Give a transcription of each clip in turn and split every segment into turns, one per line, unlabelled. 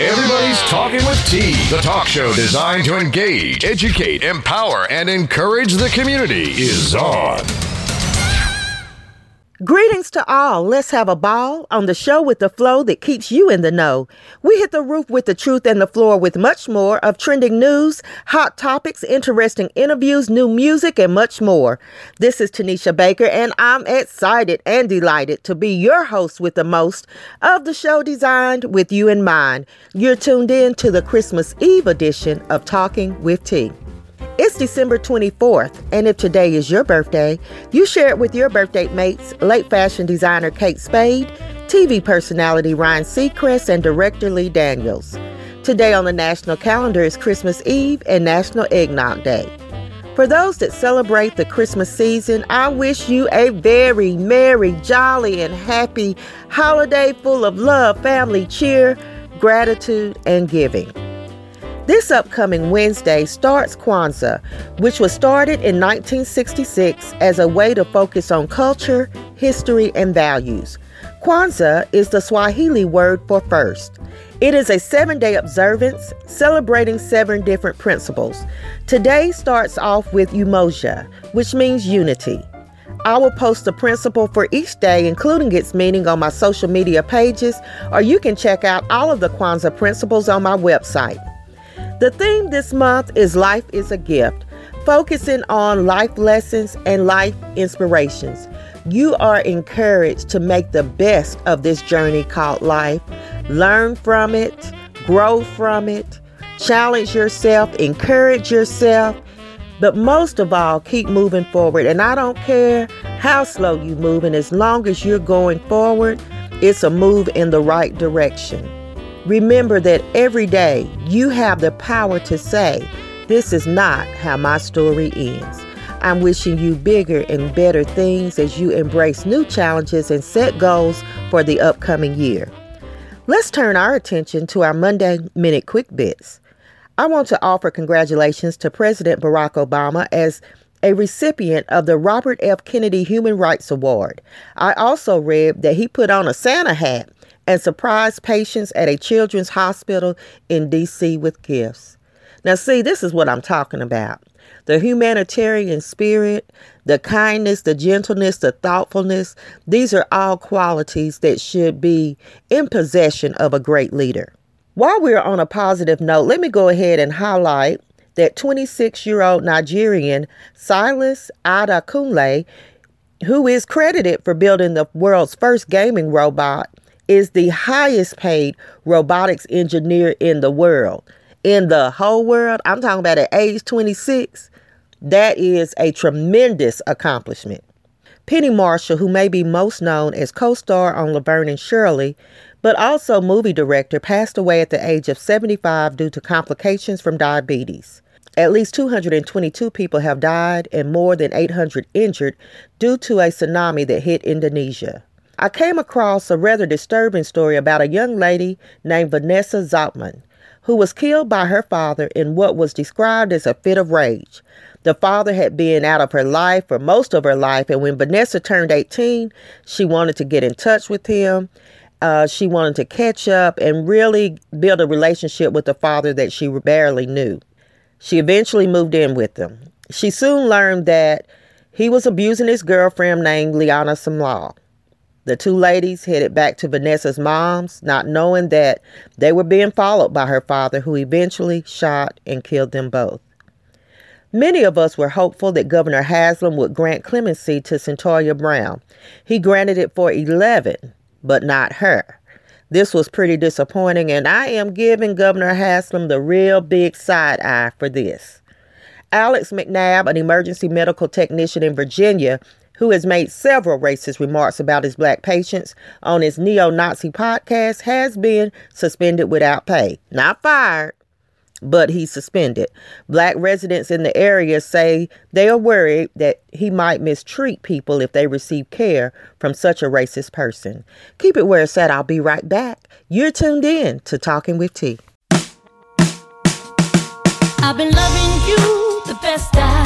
Everybody's Talking with T, the talk show designed to engage, educate, empower, and encourage the community, is on.
Greetings to all. Let's have a ball on the show with the flow that keeps you in the know. We hit the roof with the truth and the floor with much more of trending news, hot topics, interesting interviews, new music, and much more. This is Tanisha Baker, and I'm excited and delighted to be your host with the most of the show designed with you in mind. You're tuned in to the Christmas Eve edition of Talking with T. It's December 24th, and if today is your birthday, you share it with your birthday mates, late fashion designer Kate Spade, TV personality Ryan Seacrest, and director Lee Daniels. Today on the national calendar is Christmas Eve and National Eggnog Day. For those that celebrate the Christmas season, I wish you a very merry, jolly, and happy holiday full of love, family, cheer, gratitude, and giving. This upcoming Wednesday starts Kwanzaa, which was started in 1966 as a way to focus on culture, history, and values. Kwanzaa is the Swahili word for first. It is a seven day observance celebrating seven different principles. Today starts off with Umoja, which means unity. I will post the principle for each day, including its meaning, on my social media pages, or you can check out all of the Kwanzaa principles on my website. The theme this month is Life is a Gift, focusing on life lessons and life inspirations. You are encouraged to make the best of this journey called life, learn from it, grow from it, challenge yourself, encourage yourself, but most of all, keep moving forward. And I don't care how slow you move, and as long as you're going forward, it's a move in the right direction. Remember that every day you have the power to say, This is not how my story ends. I'm wishing you bigger and better things as you embrace new challenges and set goals for the upcoming year. Let's turn our attention to our Monday Minute Quick Bits. I want to offer congratulations to President Barack Obama as a recipient of the Robert F. Kennedy Human Rights Award. I also read that he put on a Santa hat and surprised patients at a children's hospital in D.C. with gifts. Now, see, this is what I'm talking about the humanitarian spirit, the kindness, the gentleness, the thoughtfulness. These are all qualities that should be in possession of a great leader. While we're on a positive note, let me go ahead and highlight that 26 year old Nigerian Silas Adekunle, who is credited for building the world's first gaming robot, is the highest paid robotics engineer in the world. In the whole world, I'm talking about at age 26, that is a tremendous accomplishment. Penny Marshall, who may be most known as co star on Laverne and Shirley, but also movie director, passed away at the age of 75 due to complications from diabetes. At least 222 people have died and more than 800 injured due to a tsunami that hit Indonesia. I came across a rather disturbing story about a young lady named Vanessa Zotman who was killed by her father in what was described as a fit of rage. The father had been out of her life for most of her life, and when Vanessa turned 18, she wanted to get in touch with him. Uh, she wanted to catch up and really build a relationship with the father that she barely knew. She eventually moved in with him. She soon learned that he was abusing his girlfriend named Liana Samlaw. The two ladies headed back to Vanessa's mom's, not knowing that they were being followed by her father, who eventually shot and killed them both. Many of us were hopeful that Governor Haslam would grant clemency to Cyntoia Brown. He granted it for 11, but not her. This was pretty disappointing, and I am giving Governor Haslam the real big side eye for this. Alex McNabb, an emergency medical technician in Virginia, who has made several racist remarks about his black patients on his neo Nazi podcast, has been suspended without pay. Not fired, but he's suspended. Black residents in the area say they are worried that he might mistreat people if they receive care from such a racist person. Keep it where it's at. I'll be right back. You're tuned in to Talking with T.
I've been loving you the best I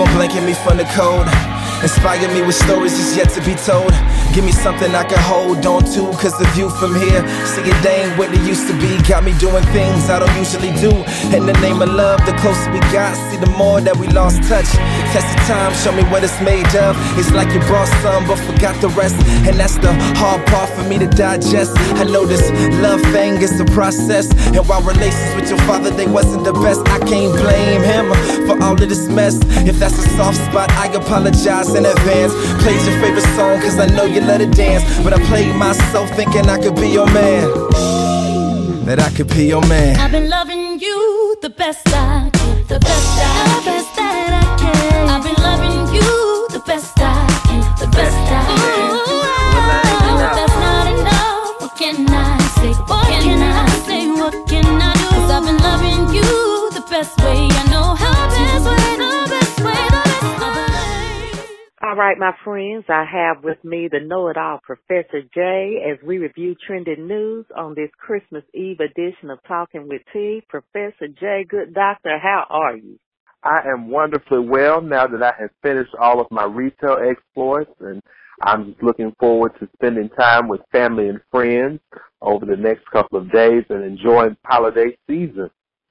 gon' blanket me from the cold? Inspire me with stories that's yet to be told. Give me something I can hold on to, cause the view from here, see it ain't what it used to be. Got me doing things I don't usually do. In the name of love, the closer we got, see the more that we lost touch. Test the time, show me what it's made of. It's like you brought some, but forgot the rest. And that's the hard part for me to digest. I know this love thing is a process. And while relations with your father, they wasn't the best, I can't blame him for all of this mess. If that's a soft spot, I apologize in advance. Played your favorite song, cause I know you let it dance. But I played myself thinking I could be your man. That I could be your man.
I've been loving you the best I can, the best I the
right, my friends, I have with me the know-it-all Professor Jay as we review trending news on this Christmas Eve edition of Talking with T. Professor Jay, good doctor, how are you?
I am wonderfully well now that I have finished all of my retail exploits and I'm just looking forward to spending time with family and friends over the next couple of days and enjoying holiday season.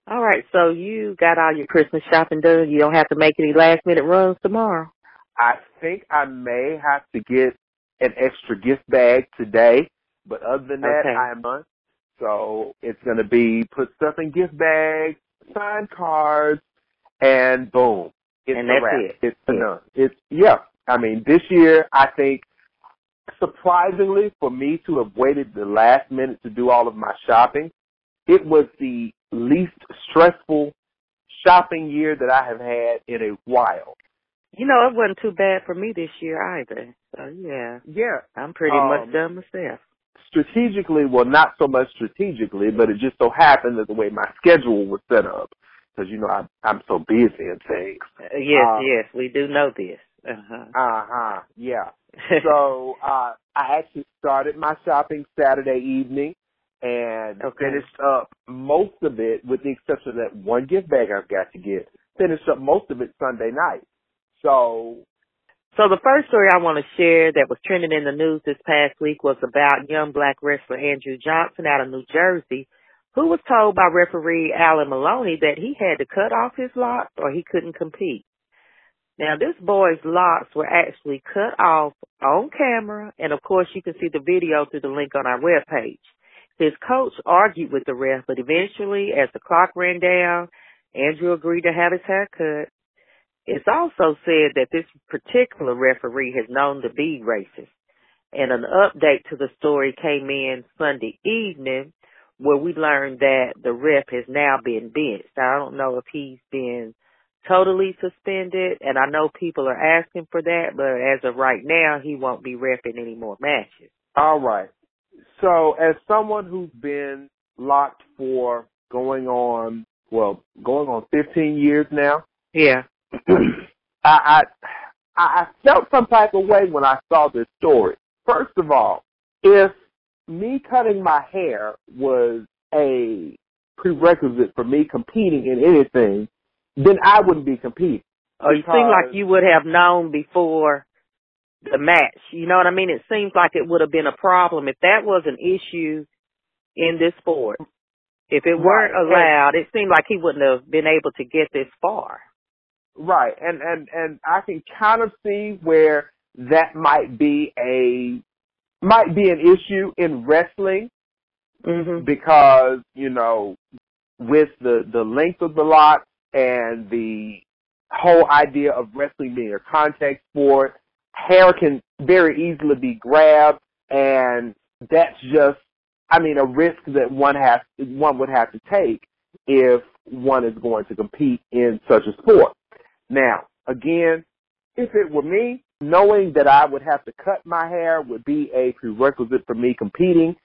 All right, so you got all your Christmas shopping done. You don't have to make any last-minute runs tomorrow.
I think I may have to get an extra gift bag today, but other than that,
Okay.
I'm done. So it's going to be put stuff in gift bags, sign cards, and boom. It's
And that's
wrap.
it.
It's
Yeah.
done. It's yeah. I mean, this year I think surprisingly for me to have waited the last minute to do all of my shopping, it was the least stressful shopping year that I have had in a while.
You know, it wasn't too bad for me this year either. So yeah,
Yeah,
I'm pretty
Um,
much done myself.
strategically, well, not so much strategically, but it just so happened that the way my schedule was set up, because you know I'm I'm so busy and things.
Uh, yes,
uh,
yes, we do know this. Uh-huh.
Uh huh. Yeah. so uh, I actually started my shopping Saturday evening and
Okay.
finished up most of it, with the exception of that one gift bag I've got to get. Finished up most of it Sunday night. So
So the first story I want to share that was trending in the news this past week was about young black wrestler Andrew Johnson out of New Jersey, who was told by referee Alan Maloney that he had to cut off his locks or he couldn't compete. Now this boy's locks were actually cut off on camera, and of course you can see the video through the link on our webpage. His coach argued with the ref, but eventually, as the clock ran down, Andrew agreed to have his hair cut. It's also said that this particular referee has known to be racist. And an update to the story came in Sunday evening where we learned that the ref has now been benched. I don't know if he's been totally suspended and I know people are asking for that, but as of right now he won't be refing any more matches.
All right. So, as someone who's been locked for going on, well, going on 15 years now,
Yeah.
I, I I felt some type of way when I saw this story. First of all, if me cutting my hair was a prerequisite for me competing in anything, then I wouldn't be competing.
Or you seem like you would have known before the match. You know what I mean? It seems like it would have been a problem if that was an issue in this sport. If it weren't allowed, it seemed like he wouldn't have been able to get this far.
Right, and and and I can kind of see where that might be a might be an issue in wrestling
mm-hmm.
because you know with the the length of the lot and the whole idea of wrestling being a contact sport, hair can very easily be grabbed, and that's just I mean a risk that one has one would have to take if one is going to compete in such a sport. Now, again, if it were me, knowing that I would have to cut my hair would be a prerequisite for me competing.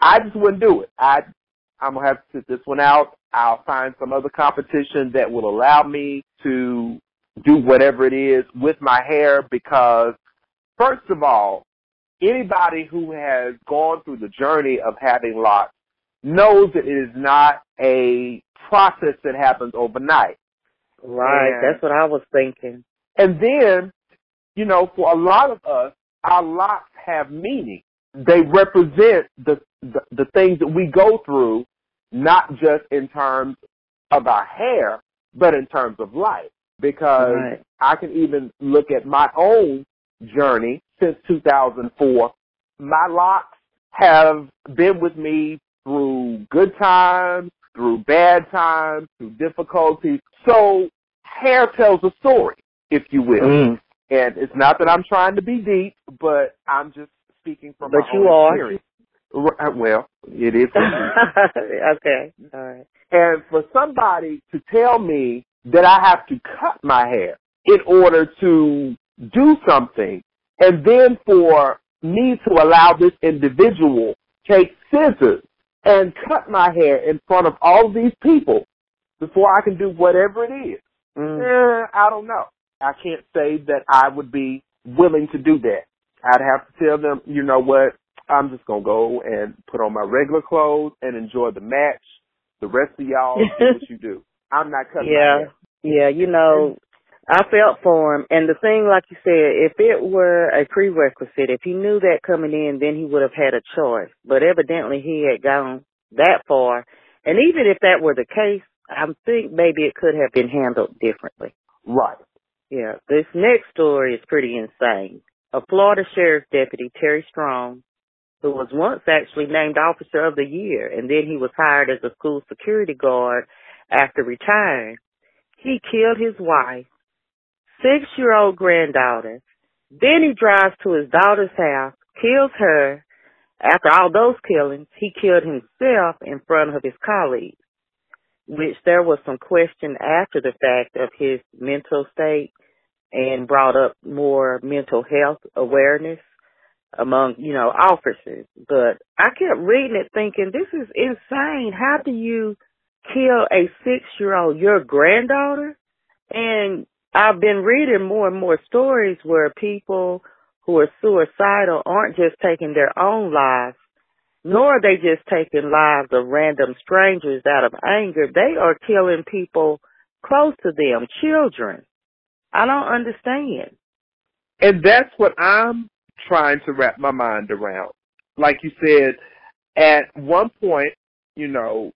I just wouldn't do it. I I'm gonna have to sit this one out. I'll find some other competition that will allow me to do whatever it is with my hair because first of all, anybody who has gone through the journey of having locks knows that it is not a process that happens overnight.
Right, and, that's what I was thinking.
And then, you know, for a lot of us, our locks have meaning. They represent the, the, the things that we go through, not just in terms of our hair, but in terms of life. Because right. I can even look at my own journey since 2004. My locks have been with me through good times, through bad times, through difficulties. So hair tells a story if you will.
Mm.
And it's not that I'm trying to be deep, but I'm just speaking from
but
my
you
own
are.
experience. Uh, well, it is.
okay, all right.
And for somebody to tell me that I have to cut my hair in order to do something, and then for me to allow this individual take scissors and cut my hair in front of all these people before I can do whatever it is,
mm.
eh, I don't know. I can't say that I would be willing to do that. I'd have to tell them, you know what, I'm just gonna go and put on my regular clothes and enjoy the match. The rest of y'all do what you do. I'm not cutting
yeah. Yeah, you know, I felt for him. And the thing, like you said, if it were a prerequisite, if he knew that coming in, then he would have had a choice. But evidently he had gone that far. And even if that were the case, I think maybe it could have been handled differently.
Right.
Yeah. This next story is pretty insane. A Florida sheriff's deputy, Terry Strong, who was once actually named Officer of the Year, and then he was hired as a school security guard after retiring. He killed his wife, six-year-old granddaughter. Then he drives to his daughter's house, kills her. After all those killings, he killed himself in front of his colleagues which there was some question after the fact of his mental state and brought up more mental health awareness among, you know, officers. But I kept reading it thinking, this is insane. How do you kill a six year old, your granddaughter? And I've been reading more and more stories where people who are suicidal aren't just taking their own lives, nor are they just taking lives of random strangers out of anger. They are killing people close to them, children. I don't understand.
And that's what I'm trying to wrap my mind around. Like you said, at one point, you know,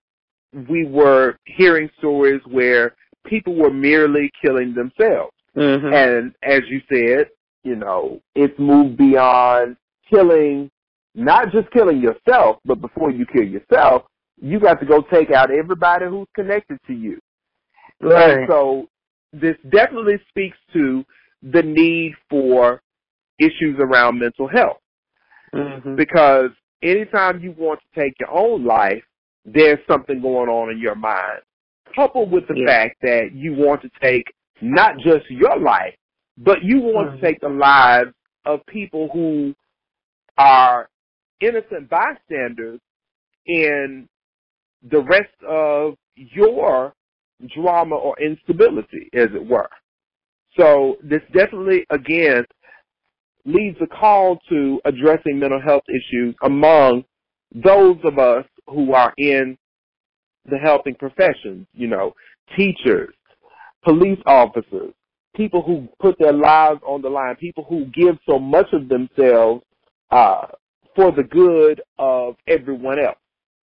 we were hearing stories where people were merely killing themselves.
Mm-hmm.
And as you said, you know, it's moved beyond killing not just killing yourself, but before you kill yourself, you got to go take out everybody who's connected to you.
Right.
And so this definitely speaks to the need for issues around mental health.
Mm-hmm.
Because anytime you want to take your own life, there's something going on in your mind. Coupled with the
yeah.
fact that you want to take not just your life, but you want
mm-hmm.
to take the lives of people who are innocent bystanders in the rest of your drama or instability, as it were. So this definitely, again, leads a call to addressing mental health issues among those of us who are in the helping professions, you know, teachers, police officers, people who put their lives on the line, people who give so much of themselves uh, for the good of everyone else.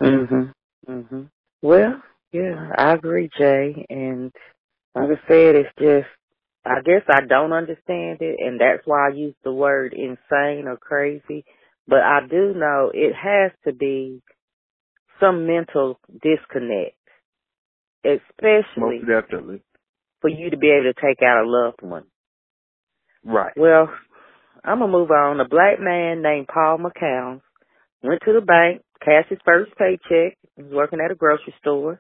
Mhm. Mhm. Well, yeah, I agree, Jay. And like I said, it's just I guess I don't understand it, and that's why I use the word insane or crazy. But I do know it has to be some mental disconnect, especially
Most definitely.
for you to be able to take out a loved one.
Right.
Well, I'm gonna move on. A black man named Paul McCown went to the bank, cashed his first paycheck. He was working at a grocery store.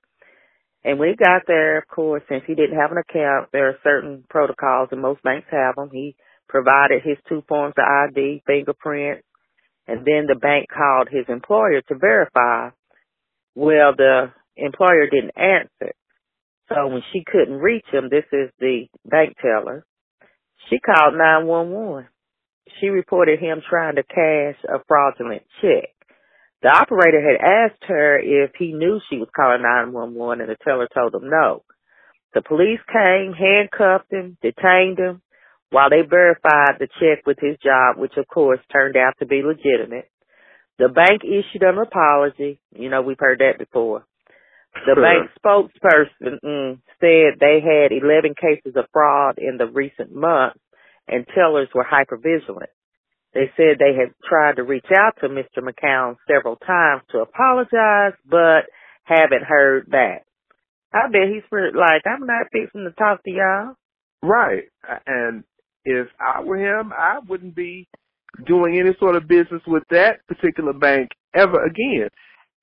And when he got there, of course, since he didn't have an account, there are certain protocols, and most banks have them. He provided his two forms of ID, fingerprints, and then the bank called his employer to verify. Well, the employer didn't answer. So when she couldn't reach him, this is the bank teller, she called 911. She reported him trying to cash a fraudulent check. The operator had asked her if he knew she was calling 911 and the teller told him no. The police came, handcuffed him, detained him while they verified the check with his job, which of course turned out to be legitimate. The bank issued an apology. You know, we've heard that before. The bank spokesperson mm, said they had 11 cases of fraud in the recent months and tellers were hypervigilant. They said they had tried to reach out to Mr. McCown several times to apologize, but haven't heard back. I bet he's like, I'm not fixing to talk to y'all.
Right. And if I were him, I wouldn't be doing any sort of business with that particular bank ever again.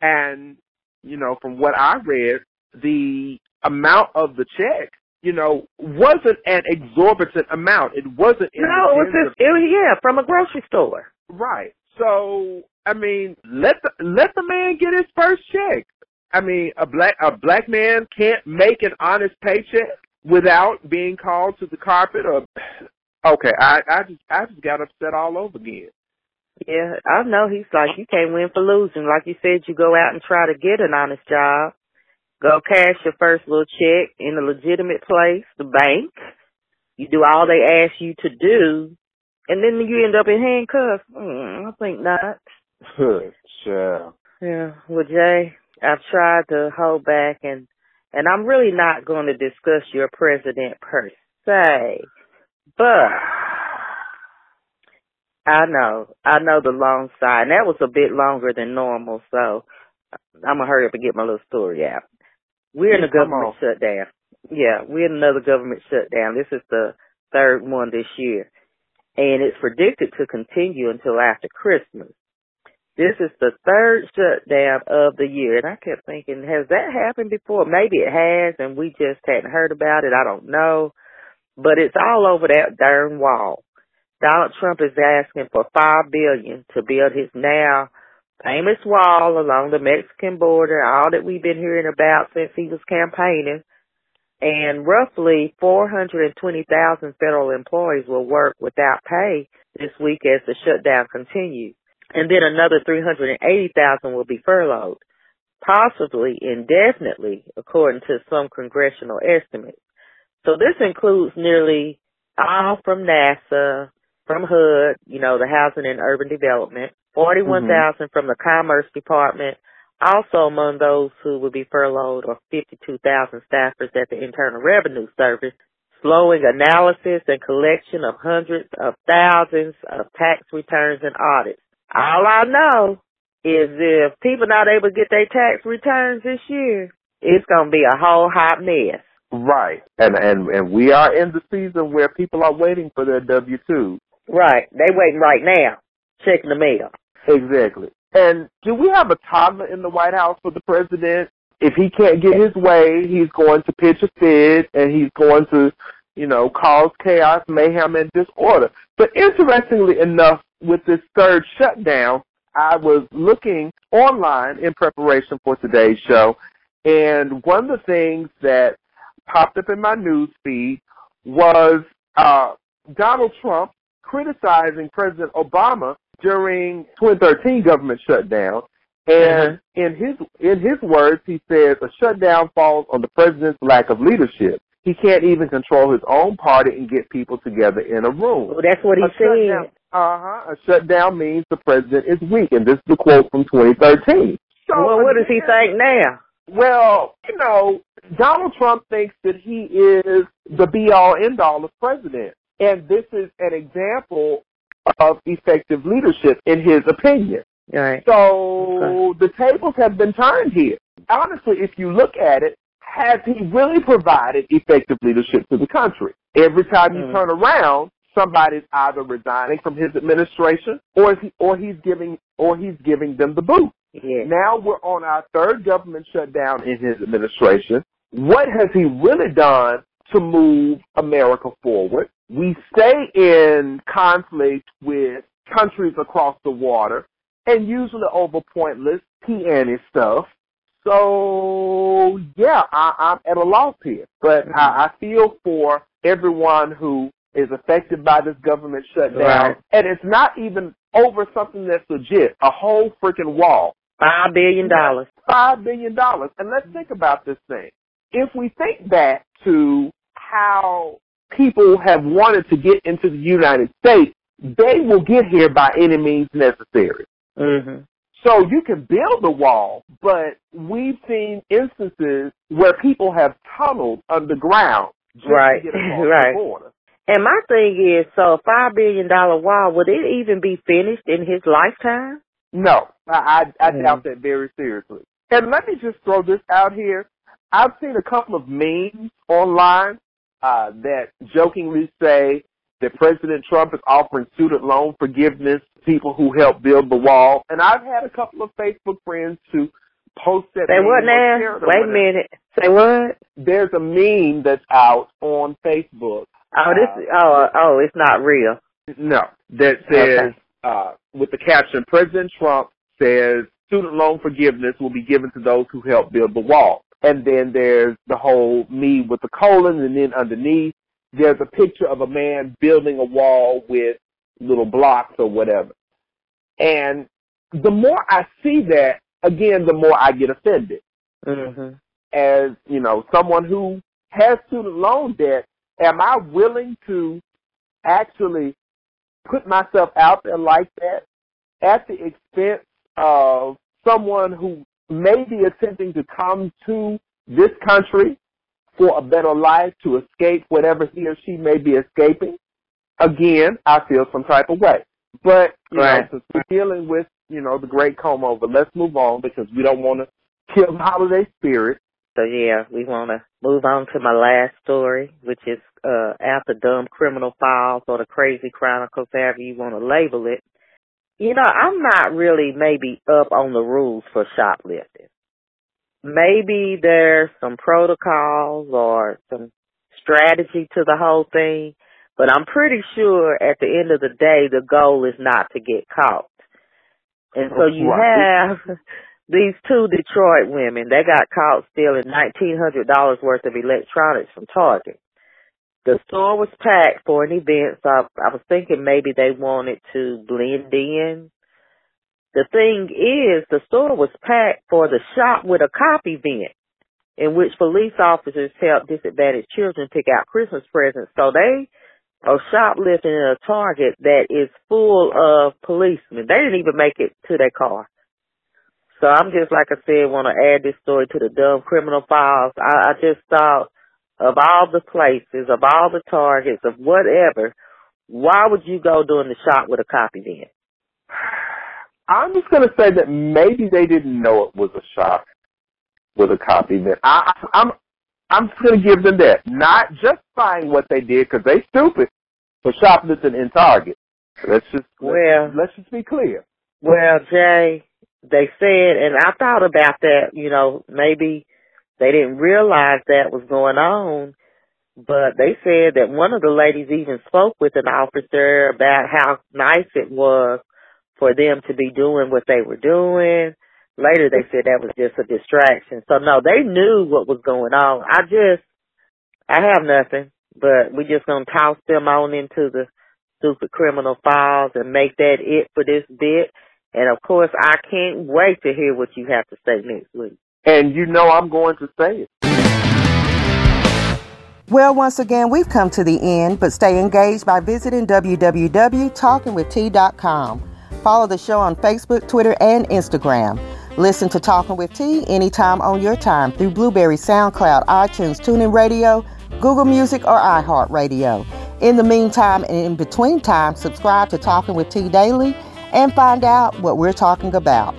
And, you know, from what I read, the amount of the check, you know, wasn't an exorbitant amount. It wasn't
No, it was just, it was, yeah, from a grocery store.
right. So, I mean, let the let the man get his first check. I mean, a black a black man can't make an honest paycheck without being called to the carpet or okay, I I just I just got upset all over again.
Yeah, I know he's like, you can't win for losing. Like you said, you go out and try to get an honest job. Go cash your first little check in a legitimate place, the bank. You do all they ask you to do, and then you end up in handcuffs. Mm, I think not.
sure.
Yeah, well, Jay, I've tried to hold back, and and I'm really not going to discuss your president per se, but I know, I know the long side, and that was a bit longer than normal, so I'm gonna hurry up and get my little story out. We're in a government shutdown. Yeah, we're in another government shutdown. This is the third one this year, and it's predicted to continue until after Christmas. This is the third shutdown of the year, and I kept thinking, has that happened before? Maybe it has, and we just hadn't heard about it. I don't know, but it's all over that darn wall. Donald Trump is asking for five billion to build his now famous wall along the Mexican border, all that we've been hearing about since he was campaigning. And roughly 420,000 federal employees will work without pay this week as the shutdown continues. And then another 380,000 will be furloughed, possibly indefinitely, according to some congressional estimates. So this includes nearly all from NASA, from HUD, you know, the Housing and Urban Development, 41,000 mm-hmm. from the Commerce Department, also among those who will be furloughed are 52,000 staffers at the Internal Revenue Service, slowing analysis and collection of hundreds of thousands of tax returns and audits. All I know is if people not able to get their tax returns this year, it's going to be a whole hot mess.
Right. And and and we are in the season where people are waiting for their W two.
Right. They waiting right now, checking the mail.
Exactly. And do we have a toddler in the White House for the president? If he can't get his way, he's going to pitch a fit and he's going to, you know, cause chaos, mayhem, and disorder. But interestingly enough, with this third shutdown, I was looking online in preparation for today's show, and one of the things that popped up in my news feed was uh, Donald Trump criticizing President Obama during 2013 government shutdown. And in his in his words, he says a shutdown falls on the president's lack of leadership. He can't even control his own party and get people together in a room.
Well, that's what he said.
Uh huh. A shutdown means the president is weak, and this is the quote from 2013. So
well, what does he think now?
Well, you know, Donald Trump thinks that he is the be all end all of president. And this is an example of effective leadership in his opinion.
Right.
So okay. the tables have been turned here. Honestly, if you look at it, has he really provided effective leadership to the country? Every time you mm. turn around, somebody's either resigning from his administration or he, or he's giving or he's giving them the boot.
Yeah.
Now we're on our third government shutdown in his administration. What has he really done to move America forward? We stay in conflict with countries across the water and usually over pointless peony stuff. So yeah, I, I'm at a loss here, but mm-hmm. I, I feel for everyone who is affected by this government shutdown,
right.
and it's not even over something that's legit, a whole freaking wall.
Five billion dollars.
Five billion dollars. And let's think about this thing. If we think back to how people have wanted to get into the United States, they will get here by any means necessary.
Mm-hmm.
So you can build a wall, but we've seen instances where people have tunneled underground just
right.
to get across
right.
the border.
And my thing is, so a five billion dollar wall, would it even be finished in his lifetime?
No, I I, I
mm.
doubt that very seriously. And let me just throw this out here. I've seen a couple of memes online uh, that jokingly say that President Trump is offering student loan forgiveness to people who helped build the wall. And I've had a couple of Facebook friends who post that.
Say what now? Wait a minute. Say what?
There's a meme that's out on Facebook.
Oh, this. Uh, oh, oh, it's not real.
No, that says
okay.
uh, with the caption: President Trump says student loan forgiveness will be given to those who help build the wall. And then there's the whole me with the colon, and then underneath there's a picture of a man building a wall with little blocks or whatever. And the more I see that, again, the more I get offended.
Mm-hmm.
As, you know, someone who has student loan debt, am I willing to actually put myself out there like that at the expense of someone who may be attempting to come to this country for a better life to escape whatever he or she may be escaping, again, I feel some type of way. But, you
right.
know, since we're dealing with, you know, the great comb over, let's move on because we don't want to kill the holiday spirit.
So yeah, we want to move on to my last story, which is uh, after dumb criminal files or the crazy chronicles, however you want to label it. You know, I'm not really maybe up on the rules for shoplifting maybe there's some protocols or some strategy to the whole thing, but I'm pretty sure at the end of the day, the goal is not to get caught. And so you have these two Detroit women, they got caught stealing $1,900 worth of electronics from Target. The store was packed for an event, so I, I was thinking maybe they wanted to blend in the thing is, the store was packed for the shop with a cop event in which police officers help disadvantaged children pick out Christmas presents. So they are shoplifting in a Target that is full of policemen. They didn't even make it to their car. So I'm just, like I said, want to add this story to the dumb criminal files. I, I just thought of all the places, of all the targets, of whatever, why would you go doing the shop with a cop event?
I'm just going to say that maybe they didn't know it was a shop with a copy. then. I, I, I'm I'm just going to give them that. Not justifying what they did because they stupid for shoplifting in Target. Let's just
well,
let's, let's just be clear.
Well, Jay, they said, and I thought about that. You know, maybe they didn't realize that was going on, but they said that one of the ladies even spoke with an officer about how nice it was for them to be doing what they were doing. Later they said that was just a distraction. So no, they knew what was going on. I just, I have nothing, but we're just gonna toss them on into the stupid criminal files and make that it for this bit. And of course, I can't wait to hear what you have to say next week.
And you know I'm going to say it.
Well, once again, we've come to the end, but stay engaged by visiting www.talkingwitht.com. Follow the show on Facebook, Twitter, and Instagram. Listen to Talking with T anytime on your time through Blubrry, SoundCloud, iTunes, TuneIn Radio, Google Music, or iHeartRadio. In the meantime and in between time, subscribe to Talking with T Daily and find out what we're talking about.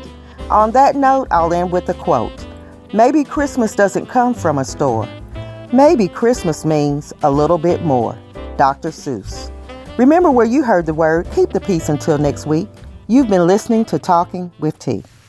On that note, I'll end with a quote. Maybe Christmas doesn't come from a store. Maybe Christmas means a little bit more. Dr. Seuss. Remember where you heard the word. Keep the peace until next week. You've been listening to Talking with T.